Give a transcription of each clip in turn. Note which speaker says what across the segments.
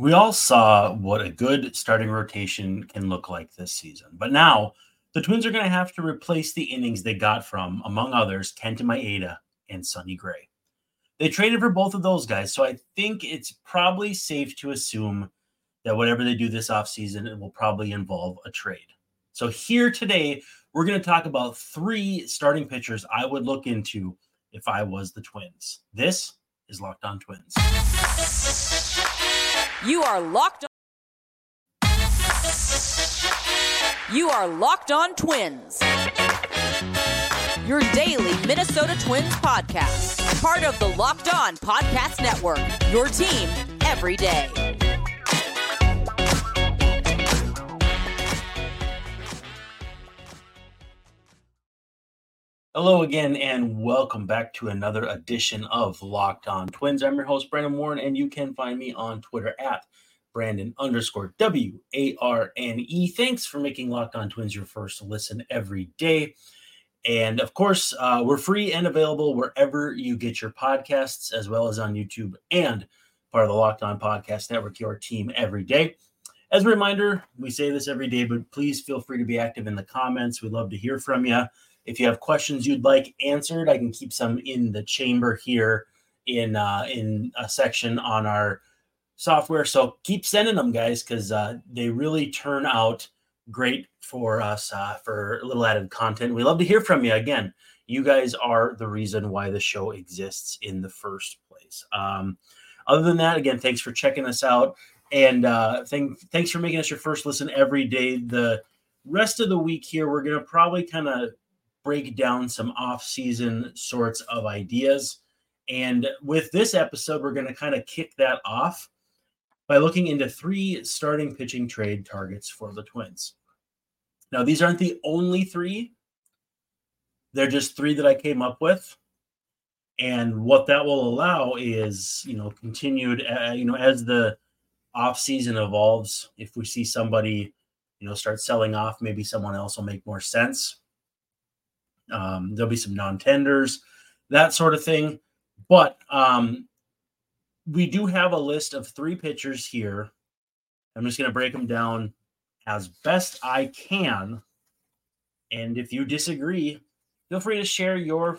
Speaker 1: We all saw what a good starting rotation can look like this season. But now the Twins are going to have to replace the innings they got from, among others, Kenta Maeda and Sonny Gray. They traded for both of those guys. So I think it's probably safe to assume that whatever they do this offseason, it will probably involve a trade. So here today, we're going to talk about three starting pitchers I would look into if I was the Twins. This is Locked On Twins.
Speaker 2: You are locked on. You are locked on Twins. Your daily Minnesota Twins podcast. Part of the Locked On Podcast Network. Your team every day.
Speaker 1: Hello again, and welcome back to another edition of Locked On Twins. I'm your host, Brandon Warne, and you can find me on Twitter at Brandon underscore W A R N E. Thanks for making Locked On Twins your first listen every day. And of course, uh, we're free and available wherever you get your podcasts, as well as on YouTube and part of the Locked On Podcast Network, your team every day. As a reminder, we say this every day, but please feel free to be active in the comments. We'd love to hear from you. If you have questions you'd like answered, I can keep some in the chamber here in uh, in a section on our software. So keep sending them, guys, because uh, they really turn out great for us uh, for a little added content. We love to hear from you. Again, you guys are the reason why the show exists in the first place. Um, other than that, again, thanks for checking us out. And uh, thank, thanks for making us your first listen every day. The rest of the week here, we're going to probably kind of break down some off-season sorts of ideas. And with this episode, we're going to kind of kick that off by looking into three starting pitching trade targets for the Twins. Now, these aren't the only three. They're just three that I came up with. And what that will allow is, you know, continued, uh, you know, as the off season evolves, if we see somebody, you know, start selling off, maybe someone else will make more sense. Um, there'll be some non-tenders, that sort of thing. But um, we do have a list of three pitchers here. I'm just going to break them down as best I can. And if you disagree, feel free to share your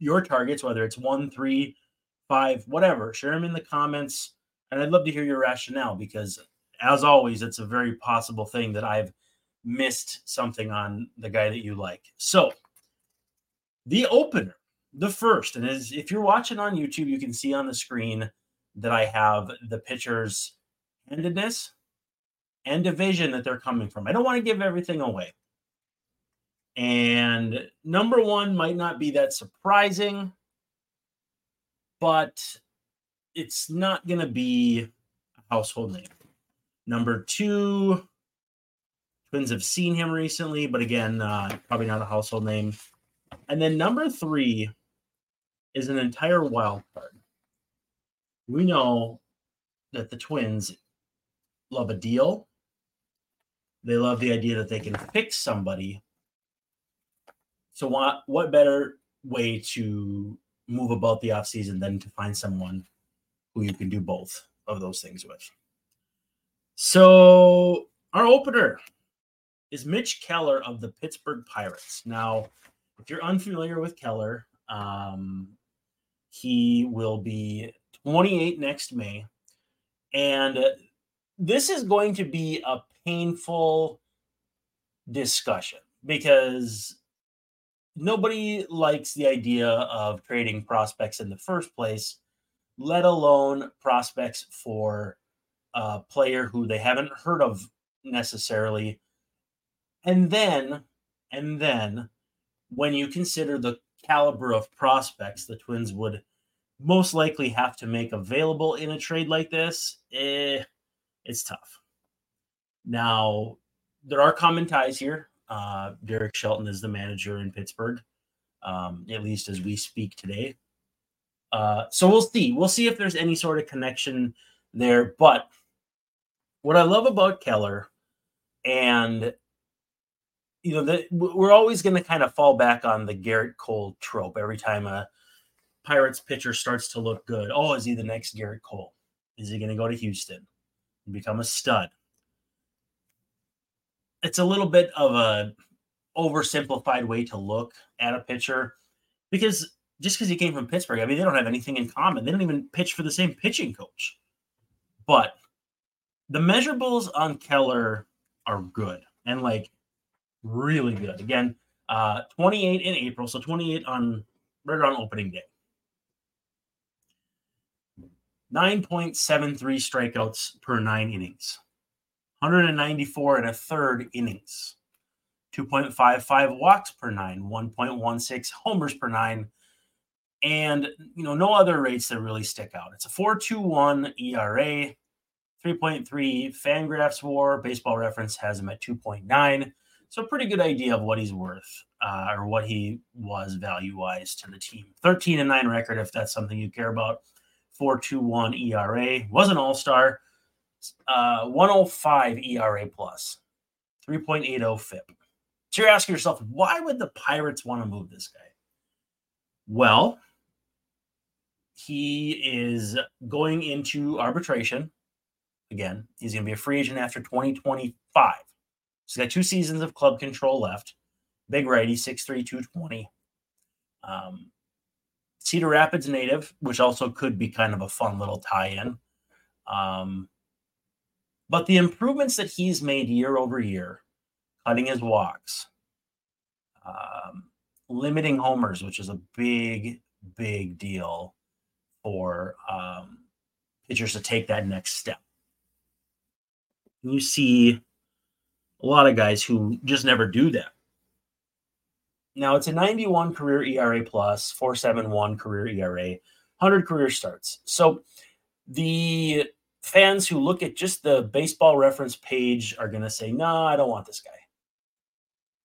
Speaker 1: your targets, whether it's one, three, five, whatever. Share them in the comments, and I'd love to hear your rationale because, as always, it's a very possible thing that I've missed something on the guy that you like. So the opener, the first, and as if you're watching on YouTube, you can see on the screen that I have the pitcher's handedness and division that they're coming from. I don't want to give everything away. And number one might not be that surprising, but it's not going to be a household name. Number two, Twins have seen him recently, but again, uh, probably not a household name. And then number three is an entire wild card. We know that the Twins love a deal. They love the idea that they can fix somebody. So what what better way to move about the offseason than to find someone who you can do both of those things with. So our opener is Mitch Keller of the Pittsburgh Pirates. Now, if you're unfamiliar with Keller, um, he will be 28 next May. And this is going to be a painful discussion because nobody likes the idea of trading prospects in the first place, let alone prospects for a player who they haven't heard of necessarily. And then, and then when you consider the caliber of prospects the Twins would most likely have to make available in a trade like this, eh, it's tough. Now, there are common ties here. Uh, Derek Shelton is the manager in Pittsburgh, um, at least as we speak today. Uh, so we'll see. We'll see if there's any sort of connection there. But what I love about Keller, and you know, that we're always going to kind of fall back on the Gerrit Cole trope every time a Pirates pitcher starts to look good. Oh, is he the next Gerrit Cole? Is he going to go to Houston? And become a stud. It's a little bit of a oversimplified way to look at a pitcher because just because he came from Pittsburgh, I mean, they don't have anything in common. They don't even pitch for the same pitching coach. But the measurables on Keller are good and like really good. Again, uh, 28 in April, so 28 on right on opening day. 9.73 strikeouts per nine innings, 194 and a third innings, 2.55 walks per nine, 1.16 homers per nine, and you know no other rates that really stick out. It's a 4.21 ERA, 3.3 Fangraphs WAR. Baseball Reference has him at 2.9, so pretty good idea of what he's worth uh, or what he was value wise to the team. 13 and nine record, if that's something you care about. 4.21 ERA was an All Star. Uh, 105 ERA plus, 3.80 FIP. So you're asking yourself, why would the Pirates want to move this guy? Well, he is going into arbitration. Again, he's going to be a free agent after 2025. He's got two seasons of club control left. Big righty, 6'3, 220. Um, Cedar Rapids native, which also could be kind of a fun little tie in. Um, but the improvements that he's made year over year, cutting his walks, um, limiting homers, which is a big, big deal for um, pitchers to take that next step. You see a lot of guys who just never do that. Now it's a 91 career ERA plus, 471 career ERA, 100 career starts. So the fans who look at just the baseball reference page are going to say, no, nah, I don't want this guy.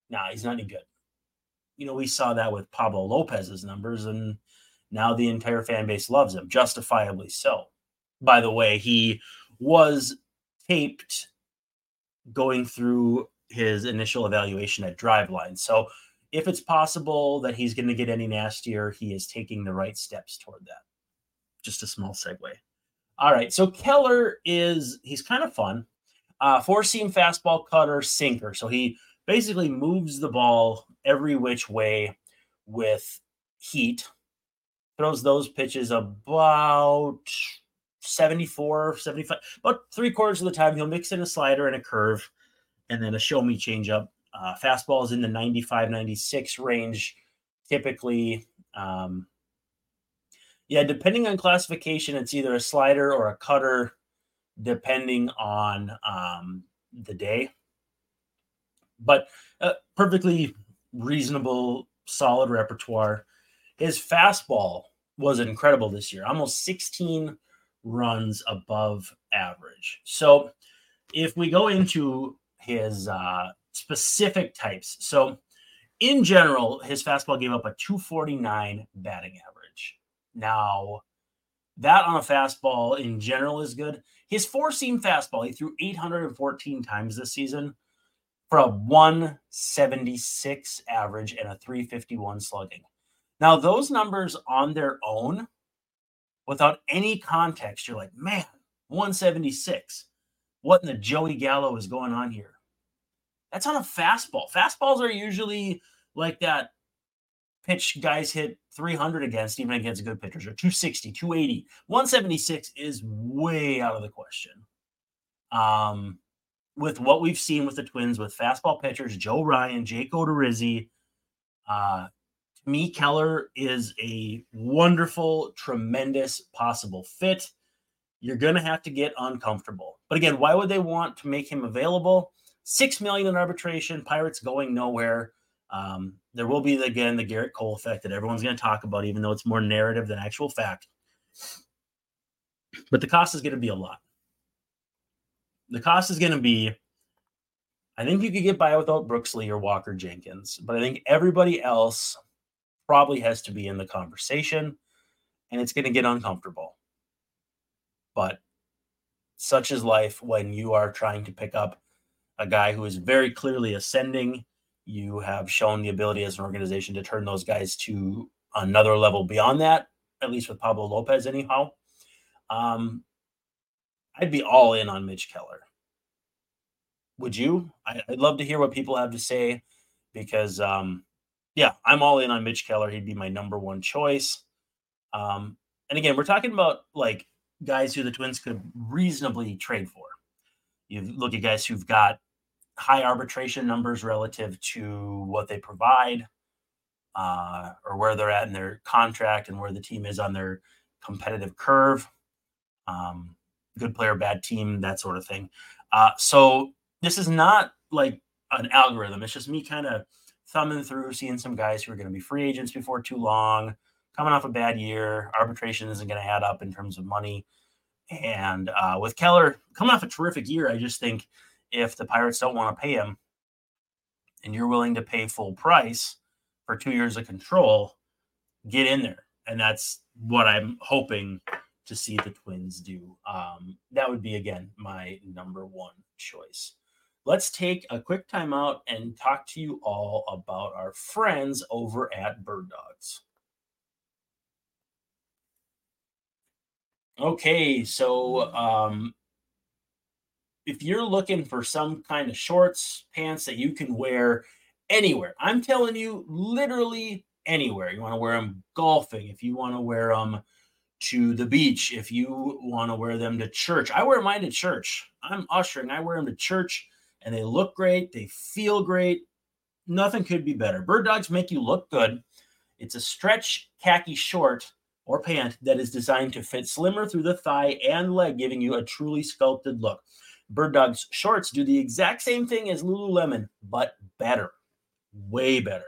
Speaker 1: Nah, he's not any good. You know, we saw that with Pablo Lopez's numbers, and now the entire fan base loves him, justifiably so. By the way, he was taped going through his initial evaluation at Driveline. So if it's possible that he's going to get any nastier, he is taking the right steps toward that. Just a small segue. All right. So Keller is, he's kind of fun. Uh, four seam fastball cutter sinker. So he basically moves the ball every which way with heat throws those pitches about 74, 75, about three quarters of the time. He'll mix in a slider and a curve and then a show me changeup. Uh, fastball is in the 95, 96 range typically. Um, yeah, depending on classification, it's either a slider or a cutter, depending on um, the day. But uh, perfectly reasonable, solid repertoire. His fastball was incredible this year, almost 16 runs above average. So if we go into his uh, specific types, so in general, his fastball gave up a 249 batting average. Now, that on a fastball in general is good. His four seam fastball, he threw 814 times this season for a 176 average and a 351 slugging. Now, those numbers on their own, without any context, you're like, man, 176. What in the Joey Gallo is going on here? That's on a fastball. Fastballs are usually like that pitch guys hit 300 against, even against good pitchers, or 260, 280. 176 is way out of the question. Um, with what we've seen with the Twins, with fastball pitchers, Joe Ryan, Jake Odorizzi, uh, me, Keller is a wonderful, tremendous possible fit. You're going to have to get uncomfortable. But again, why would they want to make him available? Six million in arbitration, Pirates going nowhere. Um, there will be again the Gerrit Cole effect that everyone's going to talk about, even though it's more narrative than actual fact. But the cost is going to be a lot. The cost is going to be I think you could get by without Brooks Lee or Walker Jenkins, but I think everybody else probably has to be in the conversation and it's going to get uncomfortable. But such is life when you are trying to pick up a guy who is very clearly ascending. You have shown the ability as an organization to turn those guys to another level beyond that, at least with Pablo Lopez, anyhow. Um, I'd be all in on Mitch Keller. Would you? I, would love to hear what people have to say because, um, yeah, I'm all in on Mitch Keller. He'd be my number one choice. Um, and again, we're talking about like guys who the Twins could reasonably trade for. You look at guys who've got high arbitration numbers relative to what they provide uh, or where they're at in their contract and where the team is on their competitive curve. Um, good player, bad team, that sort of thing. Uh, so this is not like an algorithm. It's just me kind of thumbing through, seeing some guys who are going to be free agents before too long, coming off a bad year. Arbitration isn't going to add up in terms of money. And uh, with Keller coming off a terrific year, I just think if the Pirates don't want to pay him and you're willing to pay full price for two years of control, get in there. And that's what I'm hoping to see the Twins do. Um, that would be, again, my number one choice. Let's take a quick timeout and talk to you all about our friends over at Bird Dogs. Okay, so um, if you're looking for some kind of shorts, pants that you can wear anywhere, I'm telling you, literally anywhere. You want to wear them golfing, if you want to wear them to the beach, if you want to wear them to church. I wear mine to church. I'm ushering, I wear them to church, and they look great, they feel great. Nothing could be better. Bird dogs make you look good. It's a stretch khaki short or pant that is designed to fit slimmer through the thigh and leg, giving you a truly sculpted look. Bird Dog's shorts do the exact same thing as Lululemon, but better, way better.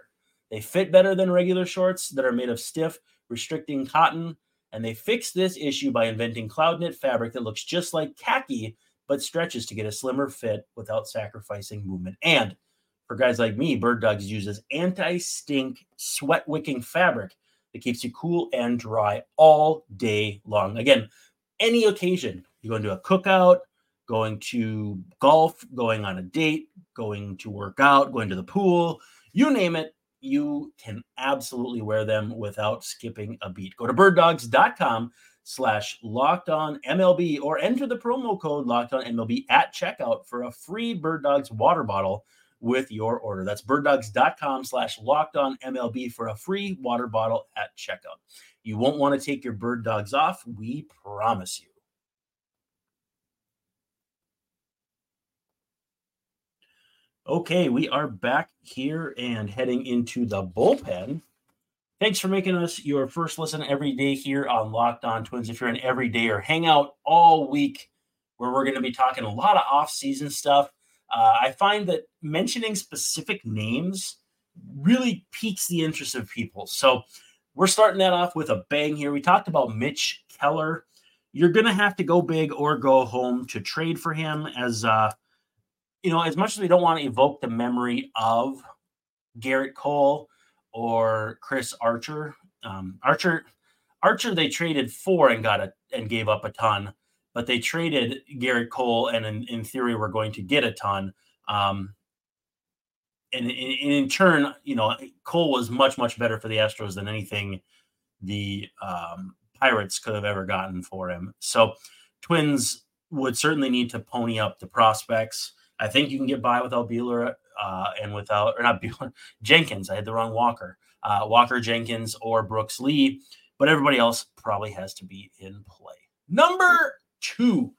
Speaker 1: They fit better than regular shorts that are made of stiff, restricting cotton, and they fix this issue by inventing cloud knit fabric that looks just like khaki but stretches to get a slimmer fit without sacrificing movement. And for guys like me, Bird Dogs uses anti stink, sweat wicking fabric that keeps you cool and dry all day long. Again, any occasion, you go into a cookout, going to golf, going on a date, going to work out, going to the pool, you name it, you can absolutely wear them without skipping a beat. Go to birddogs.com slash locked on MLB or enter the promo code locked on MLB at checkout for a free Bird Dogs water bottle with your order. That's birddogs.com slash locked on MLB for a free water bottle at checkout. You won't want to take your bird dogs off. We promise you. Okay, we are back here and heading into the bullpen. Thanks for making us your first listen every day here on Locked On Twins. If you're an everyday or hang out all week, where we're going to be talking a lot of off-season stuff, uh, I find that mentioning specific names really piques the interest of people. So we're starting that off with a bang here. We talked about Mitch Keller. You're going to have to go big or go home to trade for him as uh, you know, as much as we don't want to evoke the memory of Gerrit Cole or Chris Archer, um, Archer, Archer, they traded for and got a and gave up a ton but they traded Gerrit Cole, and in, in theory, we're going to get a ton. Um, and, and, in turn, you know, Cole was much, much better for the Astros than anything the um, Pirates could have ever gotten for him. So, Twins would certainly need to pony up the prospects. I think you can get by without Buehler uh, and without, or not Buehler, Jenkins. I had the wrong Walker. Uh, Walker Jenkins or Brooks Lee, but everybody else probably has to be in play. Number two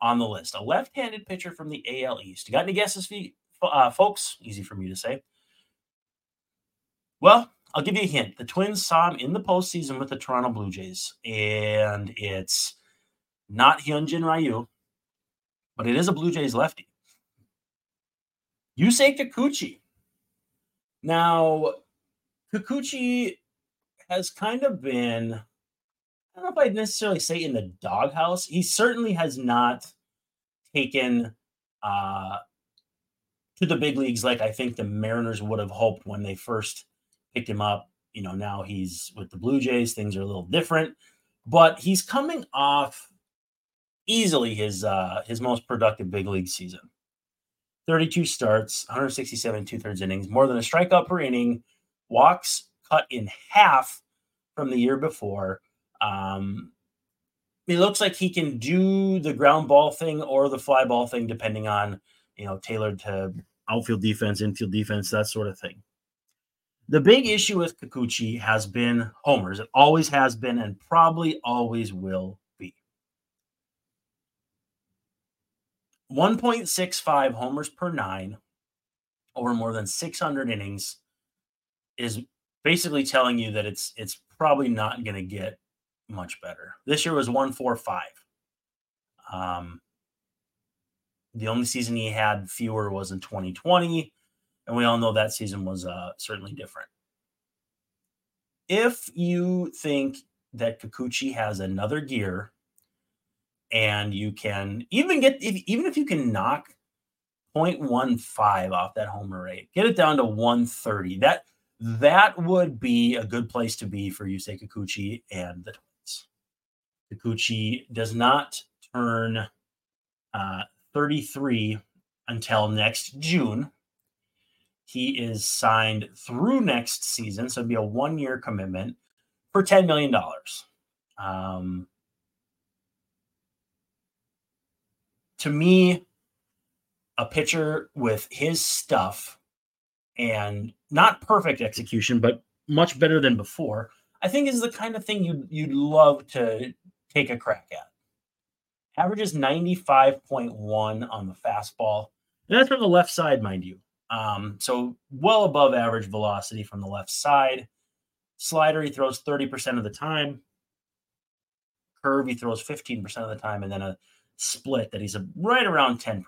Speaker 1: on the list. A left-handed pitcher from the AL East. You got any guesses, uh, folks? Easy for me to say. Well, I'll give you a hint. The Twins saw him in the postseason with the Toronto Blue Jays, and it's not Hyunjin Ryu, but it is a Blue Jays lefty. Yusei Kikuchi. Now, Kikuchi has kind of been I don't know if I'd necessarily say in the doghouse. He certainly has not taken uh, to the big leagues like I think the Mariners would have hoped when they first picked him up. You know, now he's with the Blue Jays. Things are a little different, but he's coming off easily his uh, his most productive big league season. 32 starts, 167 two thirds innings, more than a strikeout per inning, walks cut in half from the year before. Um, it looks like he can do the ground ball thing or the fly ball thing, depending on, you know, tailored to outfield defense, infield defense, that sort of thing. The big issue with Kikuchi has been homers. It always has been and probably always will be. 1.65 homers per nine over more than 600 innings is basically telling you that it's it's probably not going to get much better. This year was 145. Um, the only season he had fewer was in 2020, and we all know that season was uh, certainly different. If you think that Kikuchi has another gear, and you can even get if, even if you can knock 0.15 off that homer rate, get it down to 130. That that would be a good place to be for Yusei Kikuchi and the Twins. Kikuchi does not turn uh, 33 until next June. He is signed through next season, so it'd be a one year commitment for $10 million. Um, to me, a pitcher with his stuff and not perfect execution, but much better than before, I think is the kind of thing you'd, you'd love to take a crack at. Averages 95.1 on the fastball. And that's from the left side, mind you. Um, so well above average velocity from the left side. Slider, he throws 30% of the time. Curve, he throws 15% of the time. And then a split that he's a, right around 10%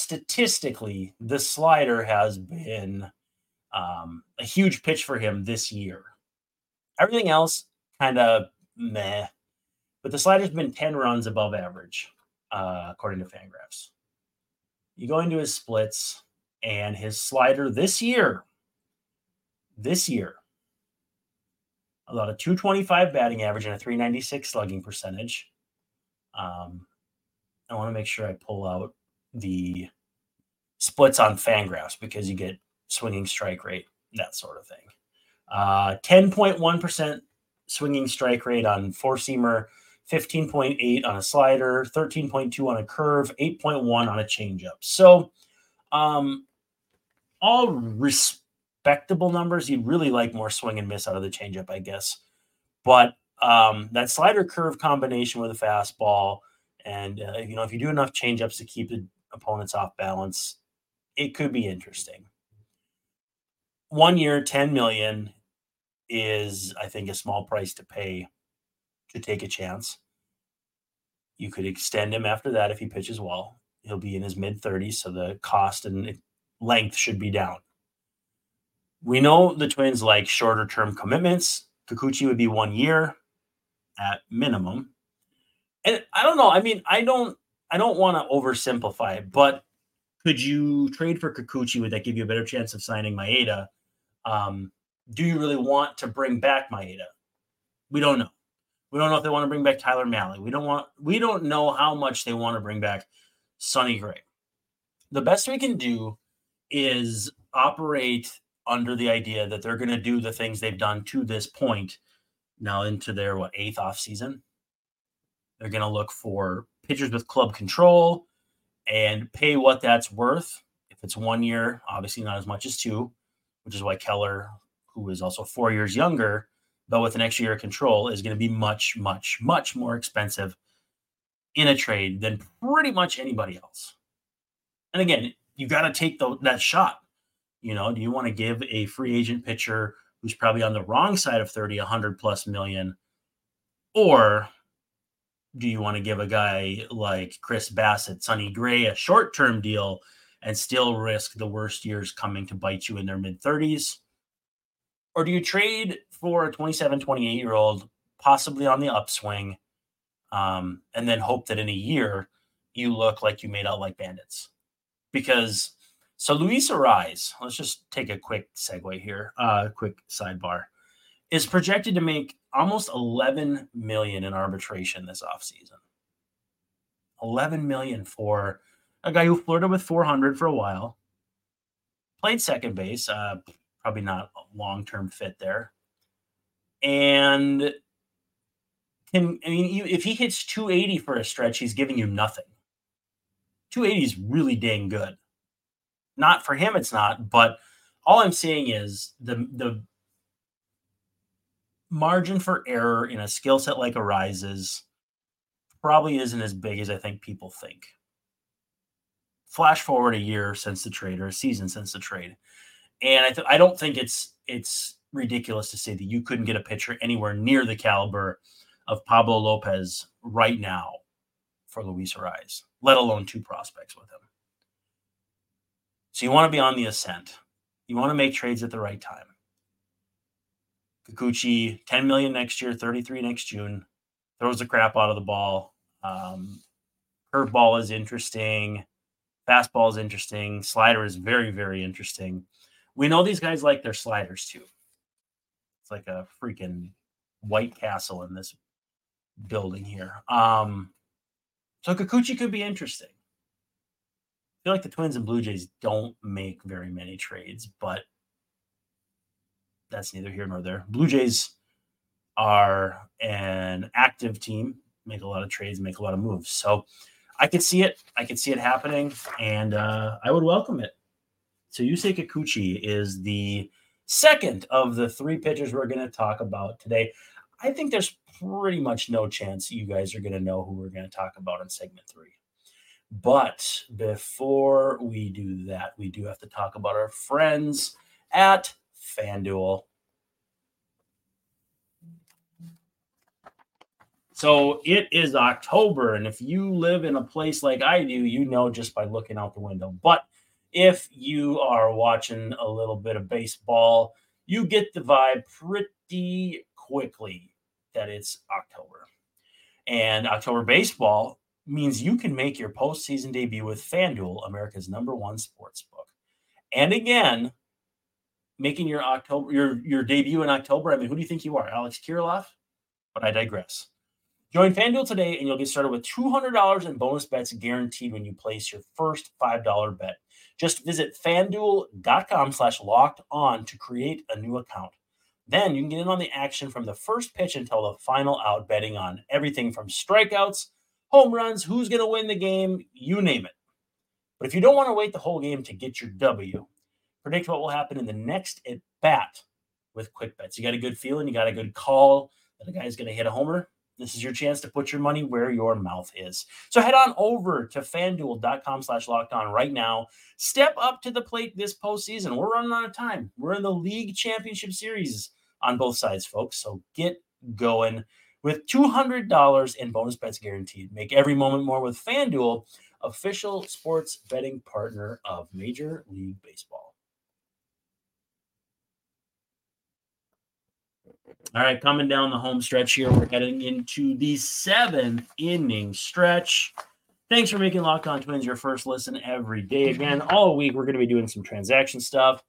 Speaker 1: statistically, the slider has been um, a huge pitch for him this year. Everything else kind of meh, but the slider's been 10 runs above average, uh, according to Fangraphs. You go into his splits, and his slider this year, this year, about a 225 batting average and a 396 slugging percentage. Um, I want to make sure I pull out the splits on Fangraphs because you get swinging strike rate, that sort of thing. Uh, 10.1% swinging strike rate on four seamer, 15.8 on a slider, 13.2 on a curve, 8.1 on a changeup. So, um, all respectable numbers. You'd really like more swing and miss out of the changeup, I guess. But um, that slider curve combination with a fastball, and uh, you know, if you do enough changeups to keep the opponents off balance, it could be interesting. One year, 10 million is, I think, a small price to pay to take a chance. You could extend him after that if he pitches well. He'll be in his mid 30s, so the cost and length should be down. We know the Twins like shorter term commitments. Kikuchi would be one year at minimum. And I don't know. I mean, I don't I don't want to oversimplify but could you trade for Kikuchi? Would that give you a better chance of signing Maeda? Um, do you really want to bring back Maeda? We don't know. We don't know if they want to bring back Tyler Mahle. We don't want. We don't know how much they want to bring back Sonny Gray. The best we can do is operate under the idea that they're going to do the things they've done to this point now into their what eighth off season. They're going to look for pitchers with club control and pay what that's worth. If it's one year, obviously not as much as two, which is why Keller, who is also four years younger, but with an extra year of control, is going to be much, much, much more expensive in a trade than pretty much anybody else. And again, you got to take the, that shot. You know, do you want to give a free agent pitcher who's probably on the wrong side of 30, 100 plus million? Or do you want to give a guy like Chris Bassitt, Sonny Gray a short term deal and still risk the worst years coming to bite you in their mid 30s? Or do you trade for a 27, 28 year old, possibly on the upswing, um, and then hope that in a year you look like you made out like bandits? Because so Luis Arraez, let's just take a quick segue here, uh, quick sidebar, is projected to make almost 11 million in arbitration this offseason. 11 million for a guy who flirted with 400 for a while, played second base, uh, probably not a long term fit there. And can I mean if he hits 280 for a stretch, he's giving you nothing. 280 is really dang good. Not for him, it's not, but all I'm seeing is the the margin for error in a skill set like Arraez's probably isn't as big as I think people think. Flash forward a year since the trade or a season since the trade, and I th- I don't think it's it's ridiculous to say that you couldn't get a pitcher anywhere near the caliber of Pablo Lopez right now for Luis Arraez, let alone two prospects with him. So you want to be on the ascent. You want to make trades at the right time. Kikuchi, 10 million next year, 33 next June. Throws the crap out of the ball. Um, curveball is interesting. Fastball is interesting. Slider is very, very interesting. We know these guys like their sliders too. It's like a freaking White Castle in this building here. Um, so Kikuchi could be interesting. I feel like the Twins and Blue Jays don't make very many trades, but that's neither here nor there. Blue Jays are an active team, make a lot of trades, make a lot of moves. So I could see it. I could see it happening, and uh, I would welcome it. So Yusei Kikuchi is the second of the three pitchers we're going to talk about today. I think there's pretty much no chance you guys are going to know who we're going to talk about in segment three. But before we do that, we do have to talk about our friends at FanDuel. So it is October, and if you live in a place like I do, you know just by looking out the window. But if you are watching a little bit of baseball, you get the vibe pretty quickly that it's October. And October baseball means you can make your postseason debut with FanDuel, America's number one sports book. And again, making your October your your debut in October. I mean, who do you think you are, Alex Kirilloff? But I digress. Join FanDuel today and you'll get started with $200 in bonus bets guaranteed when you place your first $5 bet. Just visit fanduel.com slash locked on to create a new account. Then you can get in on the action from the first pitch until the final out, betting on everything from strikeouts, home runs, who's going to win the game, you name it. But if you don't want to wait the whole game to get your W, predict what will happen in the next at bat with quick bets. You got a good feeling, you got a good call that a guy's going to hit a homer. This is your chance to put your money where your mouth is. So head on over to fanduel.com slash locked on right now. Step up to the plate this postseason. We're running out of time. We're in the league championship series on both sides, folks. So get going with $200 in bonus bets guaranteed. Make every moment more with FanDuel, official sports betting partner of Major League Baseball. All right, coming down the home stretch here, we're heading into the seventh inning stretch. Thanks for making Locked On Twins your first listen every day. Again, all week we're going to be doing some transaction stuff.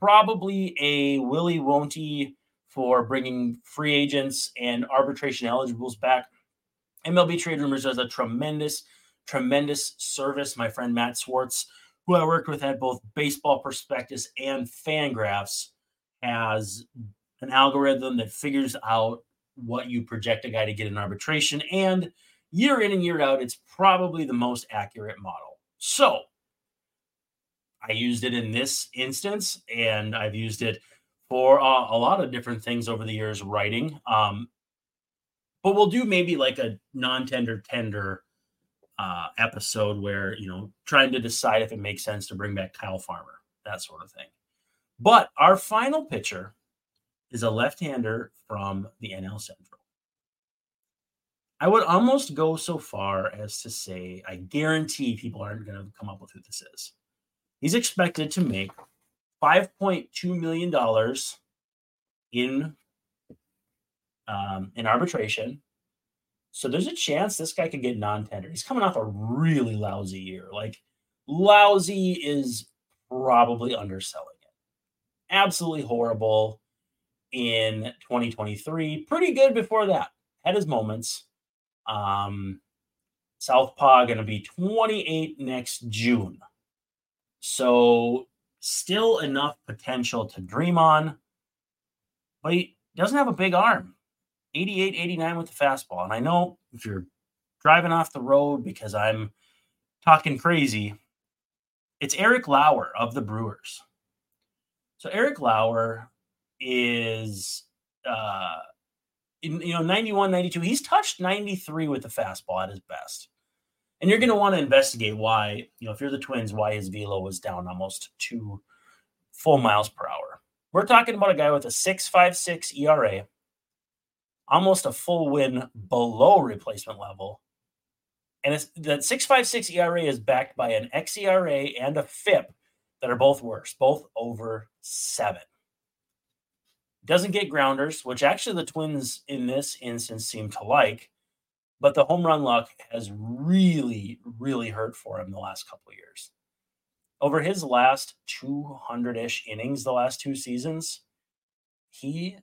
Speaker 1: Probably a Willie Wonty for bringing free agents and arbitration eligibles back. MLB Trade Rumors does a tremendous, tremendous service. My friend Matt Swartz, who I worked with at both Baseball Prospectus and Fangraphs, has an algorithm that figures out what you project a guy to get in arbitration. And year in and year out, it's probably the most accurate model. So I used it in this instance, and I've used it for uh, a lot of different things over the years writing. Um, but we'll do maybe like a non-tender tender uh, episode where you know trying to decide if it makes sense to bring back Kyle Farmer, that sort of thing. But our final pitcher is a left-hander from the NL Central. I would almost go so far as to say I guarantee people aren't going to come up with who this is. He's expected to make $5.2 million in um, in arbitration. So there's a chance this guy could get non-tender. He's coming off a really lousy year. Like lousy is probably underselling it. Absolutely horrible in 2023. Pretty good before that. Had his moments. Um, Southpaw going to be 28 next June. So still enough potential to dream on, but he doesn't have a big arm. 88, 89 with the fastball. And I know if you're driving off the road because I'm talking crazy, it's Eric Lauer of the Brewers. So Eric Lauer is uh in, you know 91 92 he's touched 93 with the fastball at his best and you're going to want to investigate why you know if you're the twins why his velo was down almost two full miles per hour. We're talking about a guy with a 656 era almost a full win below replacement level. And it's that 656 ERA is backed by an xERA and a FIP that are both worse, both over seven. Doesn't get grounders, which actually the Twins in this instance seem to like, but the home run luck has really, really hurt for him the last couple years. Over his last 200 ish innings, the last two seasons, he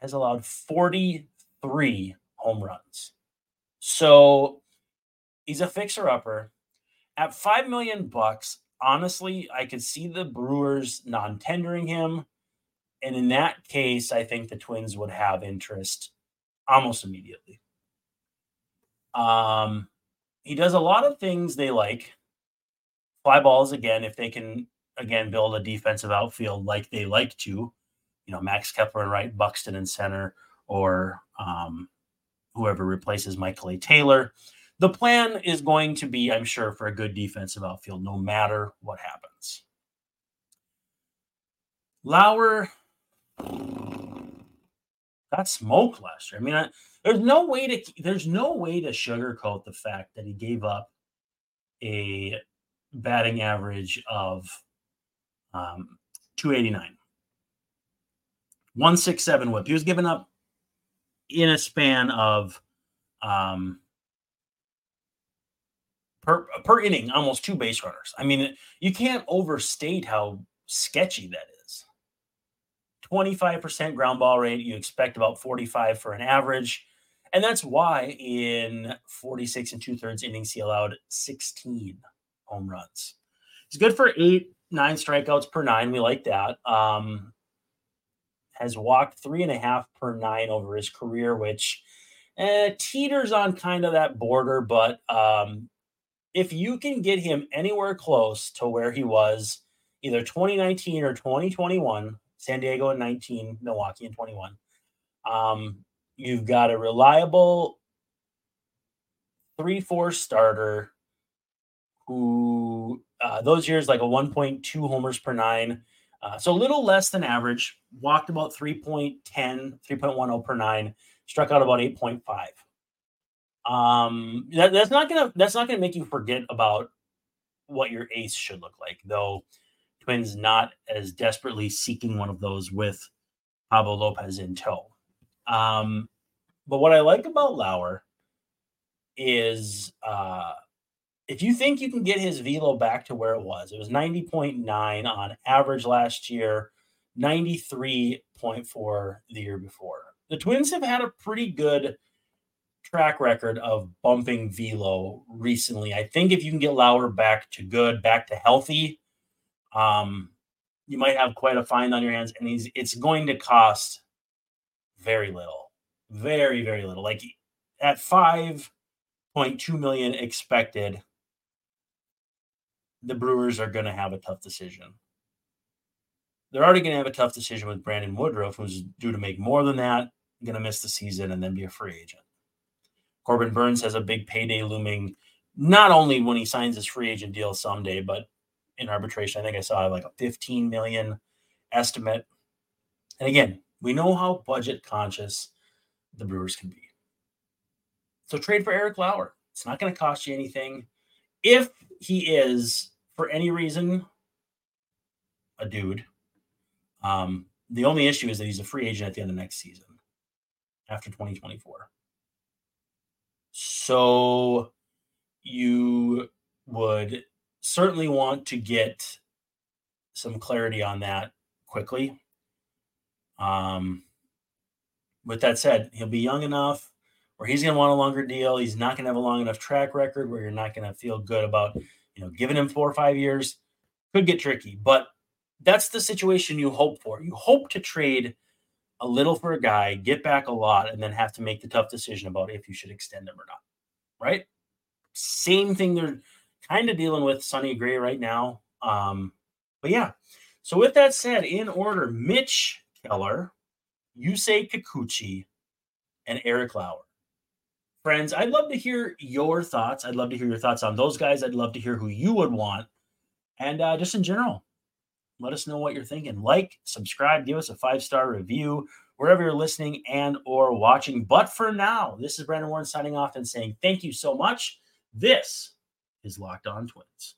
Speaker 1: has allowed 43 home runs. So he's a fixer upper. At 5 million bucks, honestly, I could see the Brewers non tendering him. And in that case, I think the Twins would have interest almost immediately. Um, he does a lot of things they like. Fly balls again, if they can again build a defensive outfield like they like to, you know, Max Kepler and right, Buxton and center, or um, whoever replaces Michael A. Taylor the plan is going to be, I'm sure, for a good defensive outfield, no matter what happens. Lauer smoked last year. I mean, I, there's no way to there's no way to sugarcoat the fact that he gave up a batting average of um, 289, 167 whip. He was given up in a span of um, per per inning, almost two base runners. I mean, you can't overstate how sketchy that is. 25% ground ball rate, you expect about 45 for an average. And that's why in 46 and two thirds innings, he allowed 16 home runs. He's good for eight, nine strikeouts per nine. We like that. Um, has walked three and a half per nine over his career, which eh, teeters on kind of that border, but um, if you can get him anywhere close to where he was either 2019 or 2021, San Diego in 19, Milwaukee in 21, um, you've got a reliable three, four starter who uh, those years like a 1.2 homers per nine. Uh, so a little less than average, walked about 3.10, 3.10 per nine, struck out about 8.5 um that, that's not gonna that's not gonna make you forget about what your ace should look like though twins not as desperately seeking one of those with pablo lopez in tow um but what i like about lauer is uh if you think you can get his velo back to where it was it was 90.9 on average last year 93.4 the year before the twins have had a pretty good track record of bumping velo recently. I think if you can get Lauer back to good, back to healthy, um, you might have quite a find on your hands, and he's it's going to cost very little, very very little. Like at five point two million expected, the Brewers are going to have a tough decision. They're already going to have a tough decision with Brandon Woodruff, who's due to make more than that, going to miss the season and then be a free agent. Corbin Burnes has a big payday looming, not only when he signs his free agent deal someday, but in arbitration. I think I saw like a 15 million estimate. And again, we know how budget conscious the Brewers can be. So trade for Eric Lauer. It's not going to cost you anything. If he is, for any reason, a dude, um, the only issue is that he's a free agent at the end of next season after 2024. So you would certainly want to get some clarity on that quickly. Um, with that said, he'll be young enough where he's going to want a longer deal. He's not going to have a long enough track record where you're not going to feel good about, you know, giving him four or five years. Could get tricky, but that's the situation you hope for. You hope to trade a little for a guy, get back a lot, and then have to make the tough decision about if you should extend him or not. Right? Same thing they're kind of dealing with Sonny Gray right now. Um, but yeah. So with that said, in order, Mitch Keller, Yusei Kikuchi, and Eric Lauer. Friends, I'd love to hear your thoughts. I'd love to hear your thoughts on those guys. I'd love to hear who you would want. And uh, just in general, let us know what you're thinking. Like, subscribe, give us a five-star review wherever you're listening and or watching. But for now, this is Brandon Warne signing off and saying thank you so much. This is Locked On Twins.